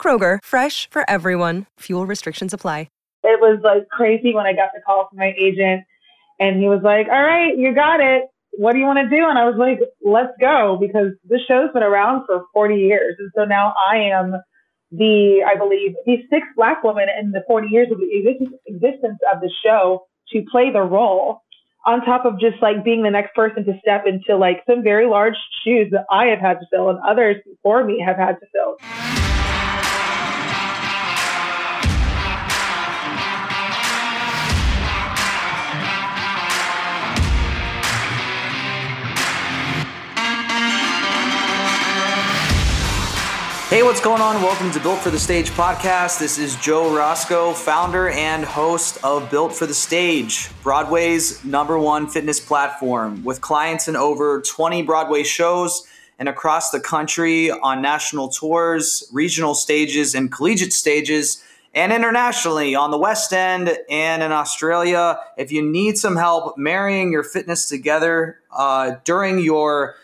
Kroger, fresh for everyone. Fuel restrictions apply. It was like crazy when I got the call from my agent and he was like, All right, you got it. What do you want to do? And I was like, Let's go because this show's been around for 40 years. And so now I am the, I believe, the sixth black woman in the 40 years of the existence of the show to play the role on top of just like being the next person to step into like some very large shoes that I have had to fill and others before me have had to fill. Hey, what's going on? Welcome to Built for the Stage podcast. This is Joe Roscoe, founder and host of Built for the Stage, Broadway's number one fitness platform, with clients in over 20 Broadway shows and across the country on national tours, regional stages, and collegiate stages, and internationally on the West End and in Australia. If you need some help marrying your fitness together uh, during your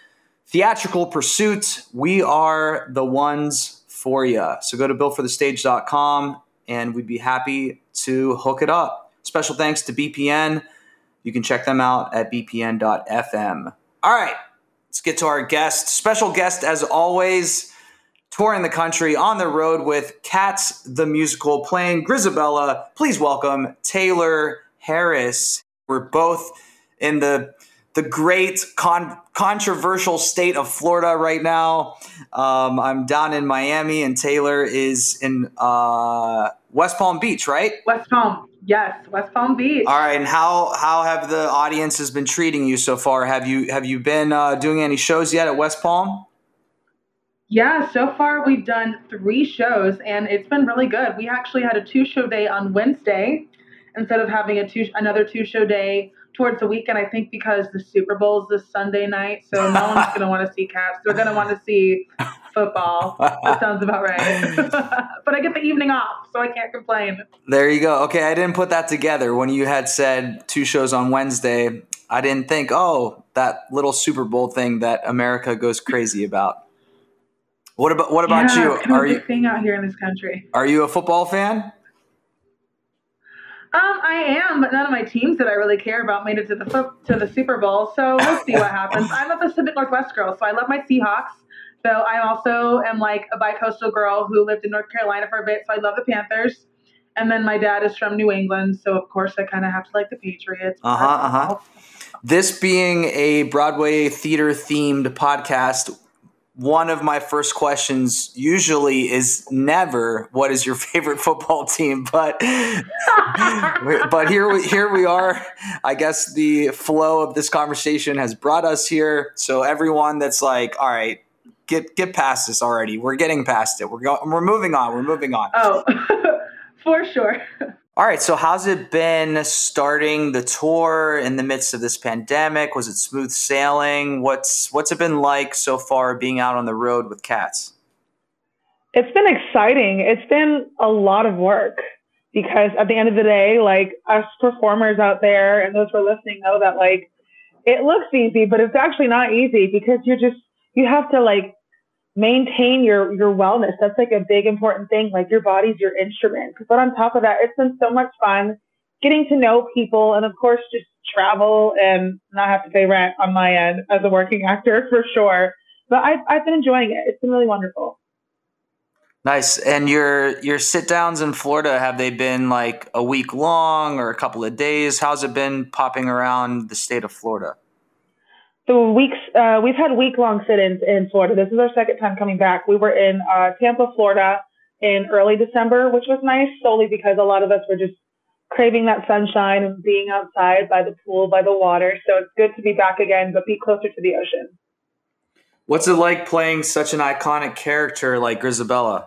theatrical pursuit, we are the ones for you. So go to builtforthestage.com and we'd be happy to hook it up. Special thanks to BPN. You can check them out at bpn.fm. All right, let's get to our guest. Special guest, as always, touring the country on the road with Cats the Musical, playing Grizabella. Please welcome Taylor Harris. We're both in the the great con- controversial state of Florida right now. Um, I'm down in Miami, and Taylor is in uh, West Palm Beach, right? West Palm, yes, West Palm Beach. All right, and how how have the audiences been treating you so far? Have you have you been uh, doing any shows yet at West Palm? Yeah, so far we've done three shows, and it's been really good. We actually had a two show day on Wednesday instead of having a two another two show day towards the weekend. I think because the Super Bowl is this Sunday night, so no one's going to want to see Cats. They're going to want to see football. That sounds about right. but I get the evening off, so I can't complain. There you go. Okay, I didn't put that together when you had said two shows on Wednesday. I didn't think, oh, that little Super Bowl thing that America goes crazy about. What about what about yeah, you? Are you thing out here in this country? Are you a football fan? Um, I am, but none of my teams that I really care about made it to the to the Super Bowl. So we'll see what happens. I'm a Pacific Northwest girl, so I love my Seahawks. So I also am like a bi-coastal girl who lived in North Carolina for a bit, so I love the Panthers. And then my dad is from New England, so of course I kind of have to like the Patriots. Uh huh. Uh huh. This being a Broadway theater themed podcast, one of my first questions usually is never what is your favorite football team? But but here we here we are. I guess the flow of this conversation has brought us here. So everyone that's like all right get get past this already. We're getting past it. We're going we're moving on we're moving on. Oh for sure all right, so how's it been starting the tour in the midst of this pandemic? Was it smooth sailing? What's what's it been like so far being out on the road with cats? It's been exciting. It's been a lot of work because at the end of the day, like us performers out there and those who are listening know that like it looks easy, but it's actually not easy because you're just you have to like maintain your your wellness. That's like a big important thing. Like your body's your instrument. But on top of that, it's been so much fun getting to know people and of course just travel and not have to pay rent on my end as a working actor for sure. But I've I've been enjoying it. It's been really wonderful. Nice. And your your sit downs in Florida have they been like a week long or a couple of days? How's it been popping around the state of Florida? The weeks uh, we've had week long sit-ins in Florida. This is our second time coming back. We were in uh, Tampa, Florida, in early December, which was nice solely because a lot of us were just craving that sunshine and being outside by the pool, by the water. So it's good to be back again, but be closer to the ocean. What's it like playing such an iconic character like Grizabella?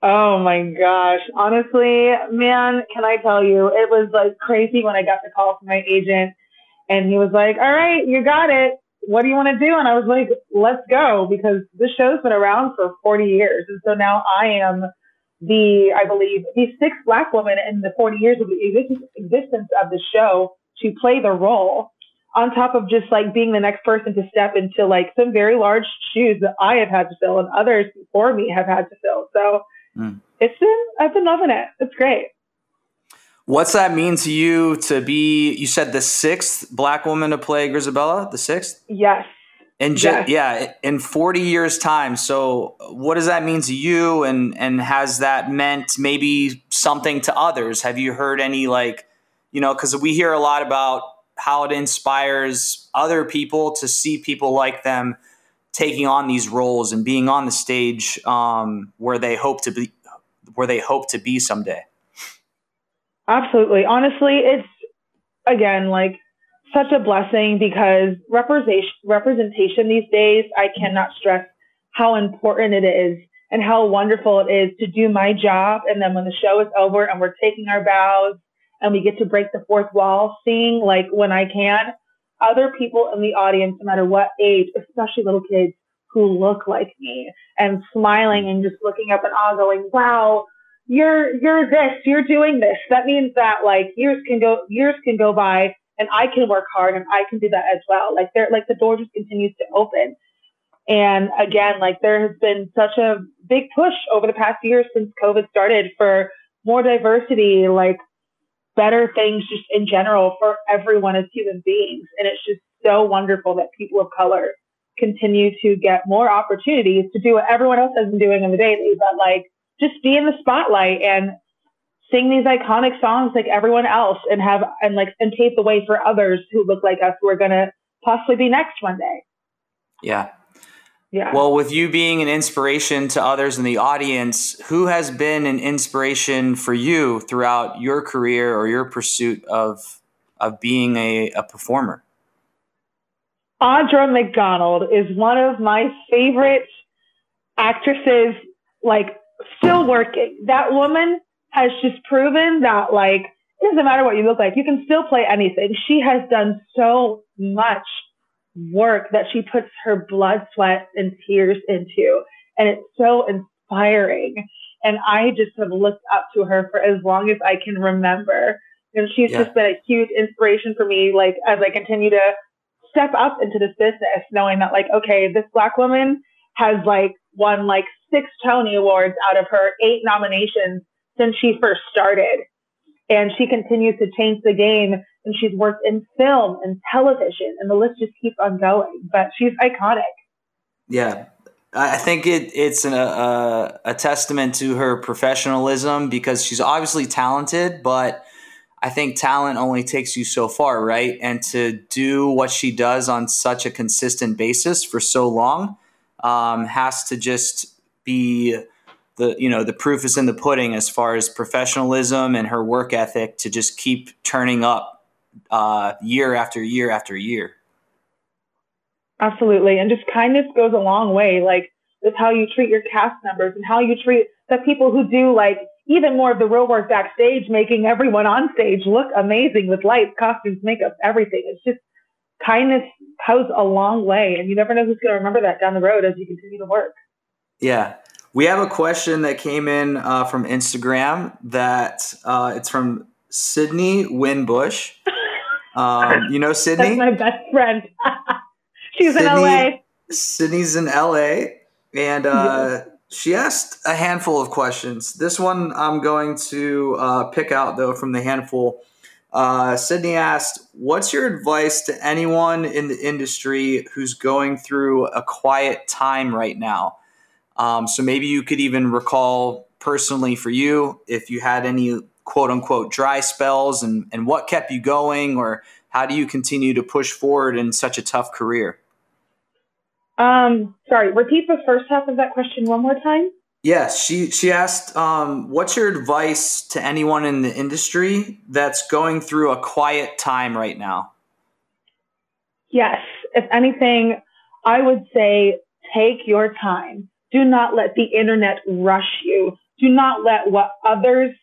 Oh my gosh. Honestly, man, can I tell you, it was like crazy when I got the call from my agent and he was like, All right, you got it. What do you want to do? And I was like, Let's go because this show's been around for 40 years. And so now I am the, I believe, the sixth black woman in the 40 years of the existence of the show to play the role on top of just like being the next person to step into like some very large shoes that I have had to fill and others before me have had to fill. So mm. it's been, I've been loving it. It's great. What's that mean to you to be, you said the sixth black woman to play Grizabella, the sixth? Yes. And ju- yes. yeah, in 40 years time. So what does that mean to you? And, and has that meant maybe something to others? Have you heard any like, you know, cause we hear a lot about how it inspires other people to see people like them taking on these roles and being on the stage um, where they hope to be where they hope to be someday absolutely. Honestly it's again like such a blessing because representation representation these days i cannot stress how important it is and how wonderful it is to do my job. And then when the show is over and we're taking our bows and we get to break the fourth wall, seeing like when I can other people in the audience, no matter what age, especially little kids who look like me and smiling and just looking up and awe going, wow, you're, you're this, you're doing this. That means that like years can go, years can go by and I can work hard and I can do that as well. Like there, like the door just continues to open. And again, like there has been such a big push over the past year since COVID started for more diversity, like better things just in general for everyone as human beings. And it's just so wonderful that people of color continue to get more opportunities to do what everyone else has been doing in the daily, but like just be in the spotlight and sing these iconic songs like everyone else and have and like and pave the way for others who look like us who are gonna possibly be next one day. Yeah. Yeah. Well, with you being an inspiration to others in the audience, who has been an inspiration for you throughout your career or your pursuit of of being a, a performer? Audra McDonald is one of my favorite actresses, like still working. That woman has just proven that like it doesn't matter what you look like, you can still play anything. She has done so much work that she puts her blood, sweat, and tears into. And it's so inspiring. And I just have looked up to her for as long as I can remember. And she's yeah. just been a huge inspiration for me, like as I continue to step up into this business, knowing that like, okay, this black woman has like won like six Tony Awards out of her eight nominations since she first started. And she continues to change the game and she's worked in film and television, and the list just keeps on going. But she's iconic. Yeah, I think it, it's an, a, a testament to her professionalism because she's obviously talented, but I think talent only takes you so far, right? And to do what she does on such a consistent basis for so long um, has to just be the you know the proof is in the pudding as far as professionalism and her work ethic to just keep turning up uh, year after year after year. Absolutely. And just kindness goes a long way. Like with how you treat your cast members and how you treat the people who do like even more of the real work backstage, making everyone on stage look amazing with lights, costumes, makeup, everything. It's just kindness goes a long way. And you never know who's going to remember that down the road as you continue to work. Yeah. We have a question that came in uh, from Instagram that uh, it's from Sydney Winbush. Um, you know Sydney? That's my best friend. She's Sydney, in LA. Sydney's in LA. And uh, she asked a handful of questions. This one I'm going to uh, pick out, though, from the handful. Uh, Sydney asked, What's your advice to anyone in the industry who's going through a quiet time right now? Um, so maybe you could even recall personally for you if you had any quote unquote dry spells and, and what kept you going or how do you continue to push forward in such a tough career? Um, sorry, repeat the first half of that question one more time. Yes, she she asked, um, "What's your advice to anyone in the industry that's going through a quiet time right now?" Yes, if anything, I would say take your time. Do not let the internet rush you do not let what others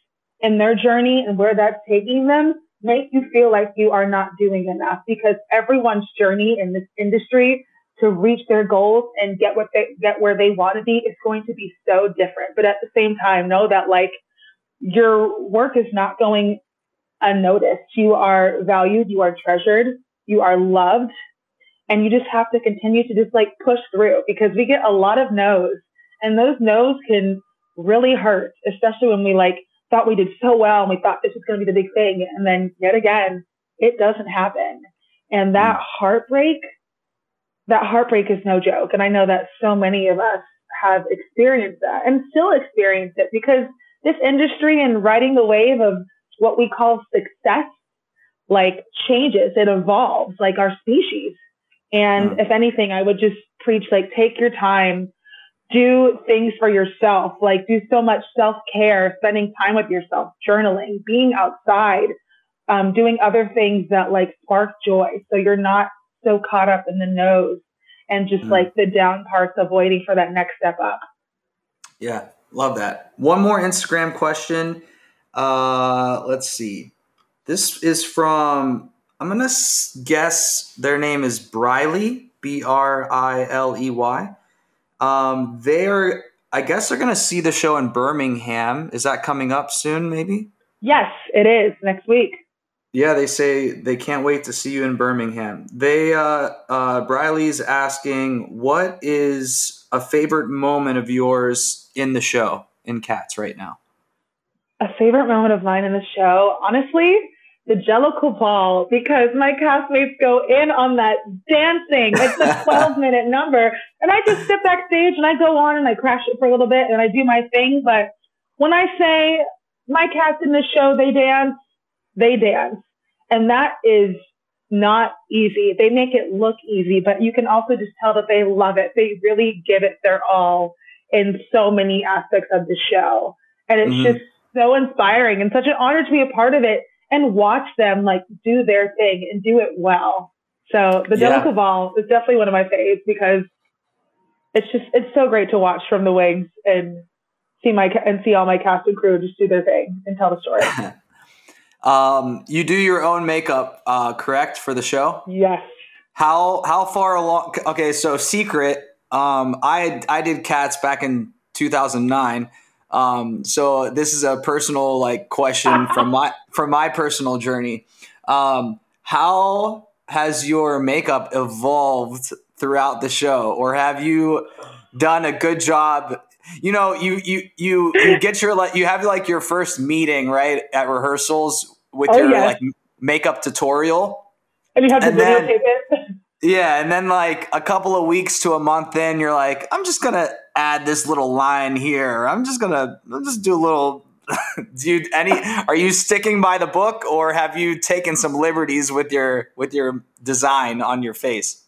in their journey and where that's taking them make you feel like you are not doing enough because everyone's journey in this industry to reach their goals and get what they get where they want to be is going to be so different. But at the same time, know that like your work is not going unnoticed. You are valued, you are treasured, you are loved, and you just have to continue to just like push through because we get a lot of no's and those no's can really hurt, especially when we like thought we did so well and we thought this was going to be the big thing. And then yet again, it doesn't happen. And that mm. heartbreak, that heartbreak is no joke. And I know that so many of us have experienced that and still experience it because this industry and riding the wave of what we call success, like changes, it evolves like our species. And if anything, I would just preach like take your time, do things for yourself, like do so much self care, spending time with yourself, journaling, being outside, um, doing other things that like spark joy. So you're not so caught up in the no's and just mm. like the down parts of waiting for that next step up. Yeah, love that. One more Instagram question. Uh, let's see. This is from, I'm going to guess their name is Briley, B R I L E Y. Um, they're, I guess they're going to see the show in Birmingham. Is that coming up soon, maybe? Yes, it is next week. Yeah, they say they can't wait to see you in Birmingham. They, uh, uh, Briley's asking, what is a favorite moment of yours in the show in Cats right now? A favorite moment of mine in the show, honestly, the Jellicle Ball because my castmates go in on that dancing. It's a 12 minute number. And I just sit backstage and I go on and I crash it for a little bit and I do my thing. But when I say my cast in this show, they dance, they dance. And that is not easy. They make it look easy, but you can also just tell that they love it. They really give it their all in so many aspects of the show. And it's mm-hmm. just so inspiring and such an honor to be a part of it and watch them like do their thing and do it well. So the yeah. Ball is definitely one of my faves because it's just it's so great to watch from the wings and see my and see all my cast and crew just do their thing and tell the story. um, you do your own makeup, uh, correct, for the show? Yes. How how far along? Okay, so secret. Um, I I did cats back in 2009. Um, so this is a personal like question from my from my personal journey. Um, how has your makeup evolved throughout the show, or have you done a good job? You know, you you you you get your like you have like your first meeting right at rehearsals with oh, your yeah. like makeup tutorial, and you have to videotape it. Yeah, and then like a couple of weeks to a month in, you're like, I'm just gonna add this little line here. I'm just gonna I'll just do a little. do you any? Are you sticking by the book, or have you taken some liberties with your with your design on your face?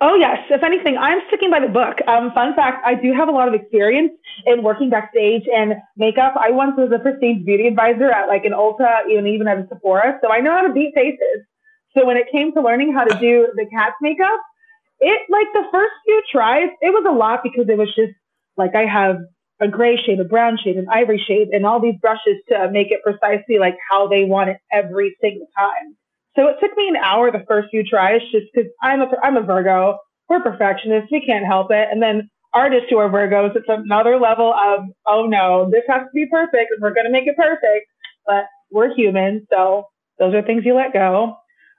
Oh yes. If anything, I'm sticking by the book. Um, fun fact: I do have a lot of experience in working backstage and makeup. I once was a prestige beauty advisor at like an Ulta, even even at a Sephora, so I know how to beat faces. So when it came to learning how to do the cat's makeup, it like the first few tries, it was a lot because it was just like I have a gray shade, a brown shade, an ivory shade, and all these brushes to make it precisely like how they want it every single time. So it took me an hour the first few tries just because I'm a I'm a Virgo. We're perfectionists. We can't help it. And then artists who are Virgos, it's another level of oh no, this has to be perfect, and we're gonna make it perfect. But we're human, so those are things you let go.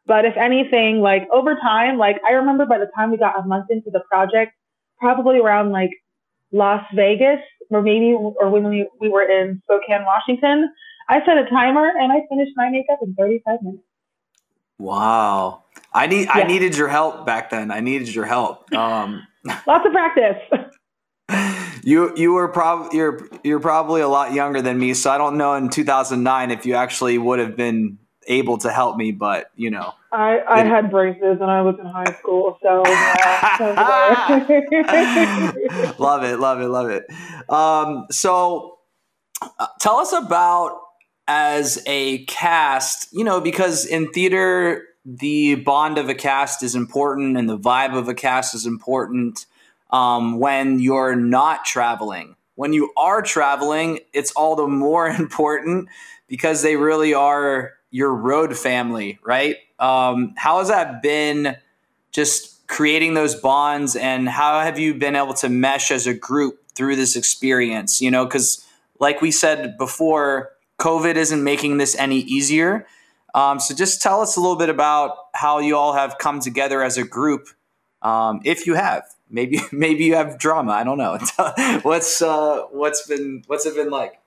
But if anything, like over time, like I remember by the time we got a month into the project, probably around like Las Vegas or maybe or when we, we were in Spokane, Washington, I set a timer and I finished my makeup in 35 minutes. Wow. I need yeah. I needed your help back then. I needed your help. Um, Lots of practice. you you were probably you're you're probably a lot younger than me, so I don't know in 2009 if you actually would have been able to help me, but you know. I, I it, had braces when I was in high school, so love it, love it, love it. Um, so, uh, tell us about as a cast, you know, because in theater the bond of a cast is important and the vibe of a cast is important um, when you're not traveling when you are traveling, it's all the more important because they really are your road family, right? Um, how has that been just creating those bonds and how have you been able to mesh as a group through this experience? You know, because like we said before, COVID isn't making this any easier. Um, so just tell us a little bit about how you all have come together as a group, um, if you have. Maybe maybe you have drama. I don't know. what's uh, what's been what's it been like?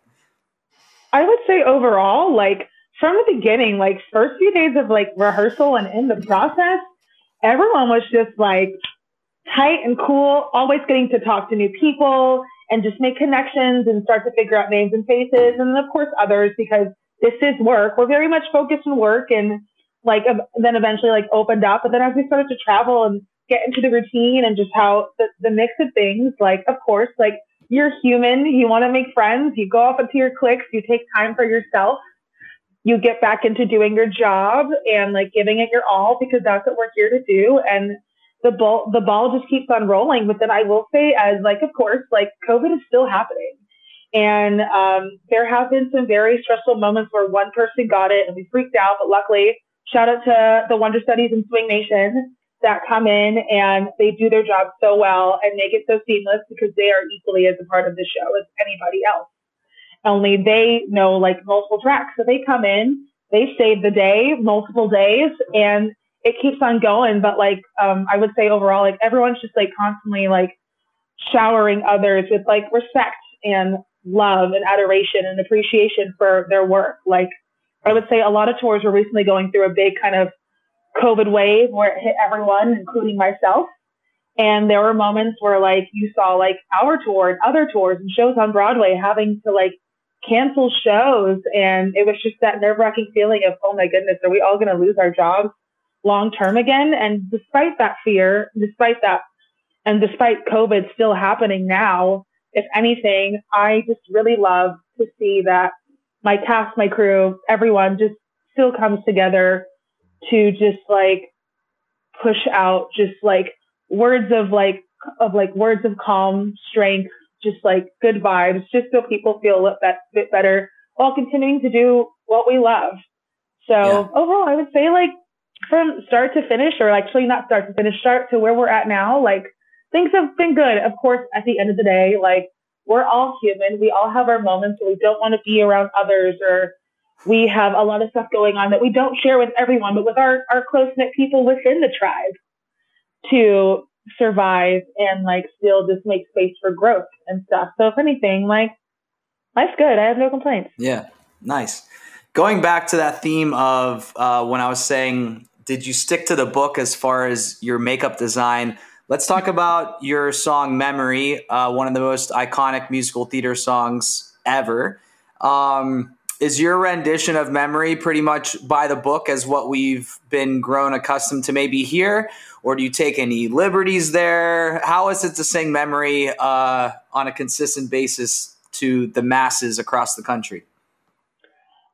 I would say overall, like from the beginning, like first few days of like rehearsal and in the process, everyone was just like tight and cool, always getting to talk to new people and just make connections and start to figure out names and faces. And of course, others, because this is work. We're very much focused on work and like then eventually like opened up. But then as we started to travel and get into the routine and just how the, the mix of things, like, of course, like you're human, you want to make friends, you go off into your clicks, you take time for yourself you get back into doing your job and like giving it your all because that's what we're here to do. And the ball, the ball just keeps on rolling. But then I will say, as like, of course, like COVID is still happening. And um, there have been some very stressful moments where one person got it and we freaked out. But luckily, shout out to the understudies and Swing Nation that come in and they do their job so well and make it so seamless because they are equally as a part of the show as anybody else only they know like multiple tracks. So they come in, they save the day, multiple days, and it keeps on going. But like, um, I would say overall, like everyone's just like constantly like showering others with like respect and love and adoration and appreciation for their work. Like, I would say a lot of tours were recently going through a big kind of COVID wave where it hit everyone, including myself. And there were moments where like you saw like our tour and other tours and shows on Broadway having to like cancel shows. And it was just that nerve wracking feeling of, oh my goodness, are we all going to lose our jobs long term again? And despite that fear, despite that, and despite COVID still happening now, if anything, I just really love to see that my cast, my crew, everyone just still comes together to just like push out just like words of like of like words of calm, strength, just like good vibes, just so people feel a bit better while continuing to do what we love. So yeah. overall, I would say like from start to finish, or actually not start to finish, start to where we're at now, like things have been good. Of course, at the end of the day, like we're all human. We all have our moments where we don't want to be around others or we have a lot of stuff going on that we don't share with everyone, but with our, our close knit people within the tribe to survive and like still just make space for growth and stuff. So if anything, like life's good. I have no complaints. Yeah, nice. Going back to that theme of uh, when I was saying, did you stick to the book as far as your makeup design? Let's talk about your song "Memory," uh, one of the most iconic musical theater songs ever. Um, is your rendition of "Memory" pretty much by the book as what we've been grown accustomed to maybe here, or do you take any liberties there? How is it to sing memory uh, on a consistent basis to the masses across the country?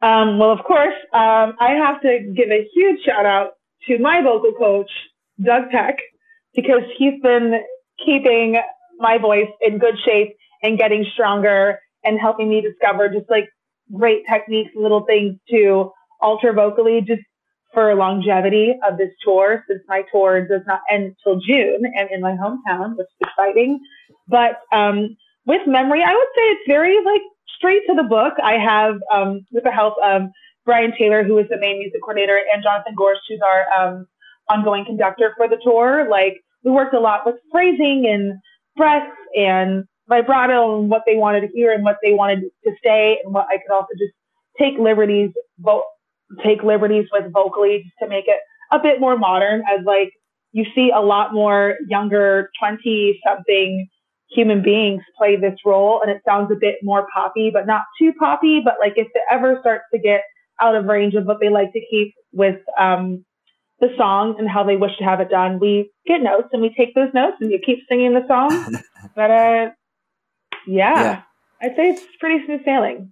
Um, well, of course, um, I have to give a huge shout out to my vocal coach, Doug Peck, because he's been keeping my voice in good shape and getting stronger and helping me discover just like great techniques, little things to alter vocally, just for longevity of this tour since my tour does not end till June and in my hometown, which is exciting. But um, with memory, I would say it's very like straight to the book. I have, um, with the help of Brian Taylor, who is the main music coordinator, and Jonathan Gorst, who's our um, ongoing conductor for the tour. Like we worked a lot with phrasing and breath and vibrato and what they wanted to hear and what they wanted to say and what I could also just take liberties both take liberties with vocally just to make it a bit more modern as like you see a lot more younger 20 something human beings play this role and it sounds a bit more poppy but not too poppy but like if it ever starts to get out of range of what they like to keep with um, the song and how they wish to have it done we get notes and we take those notes and you keep singing the song. But uh yeah, yeah i'd say it's pretty smooth sailing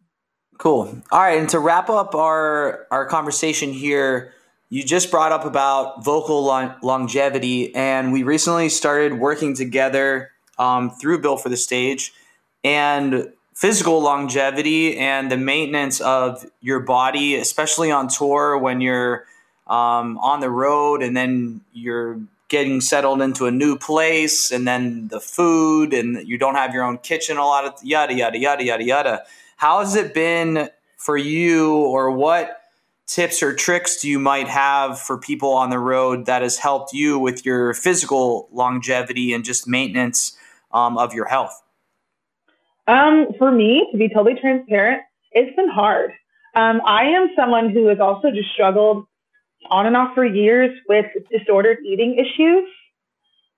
Cool. All right, and to wrap up our our conversation here, you just brought up about vocal long- longevity, and we recently started working together um, through Built for the Stage. and physical longevity and the maintenance of your body, especially on tour when you're um, on the road and then you're getting settled into a new place and then the food and you don't have your own kitchen, a lot of yada, yada, yada, yada, yada. How has it been for you or what tips or tricks do you might have for people on the road that has helped you with your physical longevity and just maintenance um, of your health? Um, for me, to be totally transparent, it's been hard. Um, I am someone who has also just struggled on and off for years with disordered eating issues.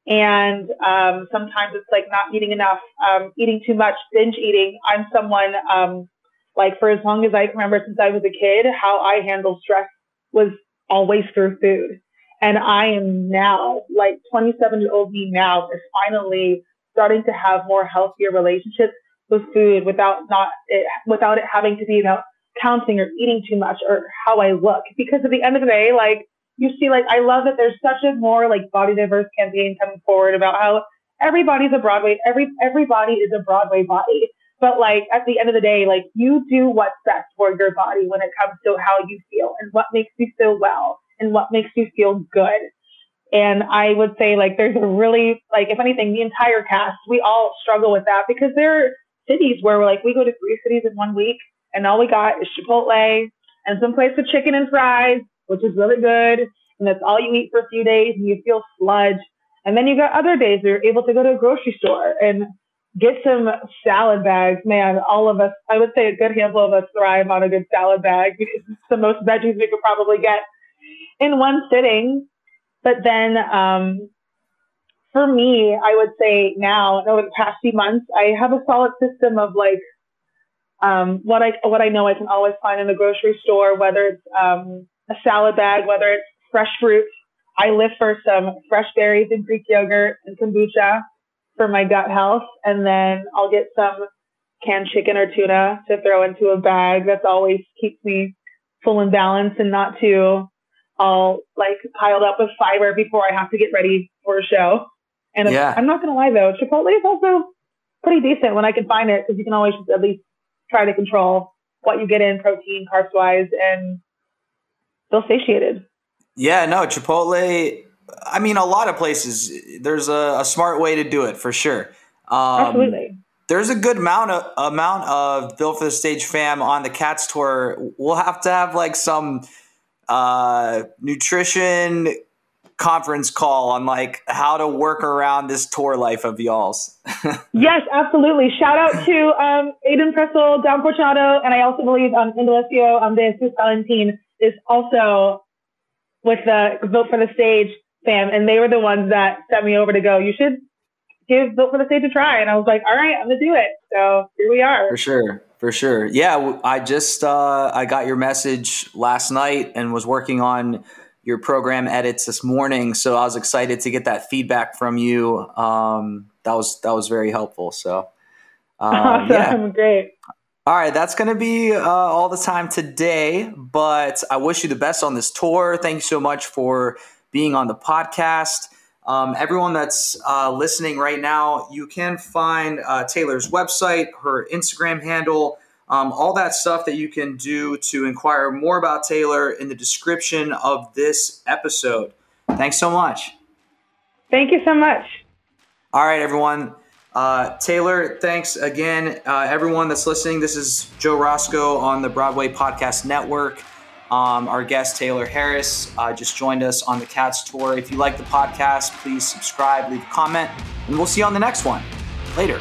And um, sometimes it's like not eating enough, um, eating too much, binge eating. I'm someone, um, like, for as long as I can remember since I was a kid, how I handle stress was always through food. And I am now, like 27 year old me now, is finally starting to have more healthier relationships with food without not it, without it having to be about counting or eating too much or how I look. Because at the end of the day, like you see, like I love that there's such a more like body diverse campaign coming forward about how everybody's a Broadway, every everybody is a Broadway body. But like at the end of the day, like you do what's best for your body when it comes to how you feel and what makes you feel well and what makes you feel good. And I would say like there's a really like if anything, the entire cast, we all struggle with that because there are cities where we're like we go to three cities in one week and all we got is Chipotle and some place with chicken and fries, which is really good. And that's all you eat for a few days and you feel sludge. And then you got other days where you're able to go to a grocery store and get some salad bags. Man, all of us, I would say a good handful of us thrive on a good salad bag it's the most veggies we could probably get in one sitting. But then, um, for me, I would say now, over the past few months, I have a solid system of like um, what I what I know I can always find in the grocery store, whether it's um, a salad bag, whether it's fresh fruit. I live for some fresh berries and Greek yogurt and kombucha for my gut health, and then I'll get some canned chicken or tuna to throw into a bag. That's always keeps me full and balanced and not too all like piled up with fiber before I have to get ready for a show. And yeah. I'm not gonna lie though, Chipotle is also pretty decent when I can find it because you can always at least try to control what you get in protein, carbs wise, and feel satiated. Yeah, no, Chipotle. I mean, a lot of places. There's a, a smart way to do it for sure. Um, Absolutely. There's a good amount of amount of Built for the Stage fam on the Cats tour. We'll have to have like some uh, nutrition conference call on like how to work around this tour life of y'all's. yes, absolutely. Shout out to um, Aiden Pressel, Don Porchado, and I also believe um, Indalecio um, de Jesus Valentin is also with the Built for the Stage fam, and they were the ones that sent me over to go. You should give Built for the Stage a try, and I was like, all right, I'm gonna do it. So here we are. For sure. For sure. Yeah, I just uh, I got your message last night and was working on your program edits this morning. So I was excited to get that feedback from you. Um, that was that was very helpful. So um, awesome, yeah. great. All right, that's going to be uh, all the time today. But I wish you the best on this tour. Thank you so much for being on the podcast. Um, everyone that's uh, listening right now, you can find uh, Taylor's website, her Instagram handle um, all that stuff that you can do to inquire more about Taylor in the description of this episode. Thanks so much. Thank you so much. All right, everyone. Uh, Taylor, thanks again. Uh, everyone that's listening, this is Joe Roscoe on the Broadway Podcast Network. Um, our guest, Taylor Harris, uh, just joined us on the Cats Tour. If you like the podcast, please subscribe, leave a comment, and we'll see you on the next one. Later.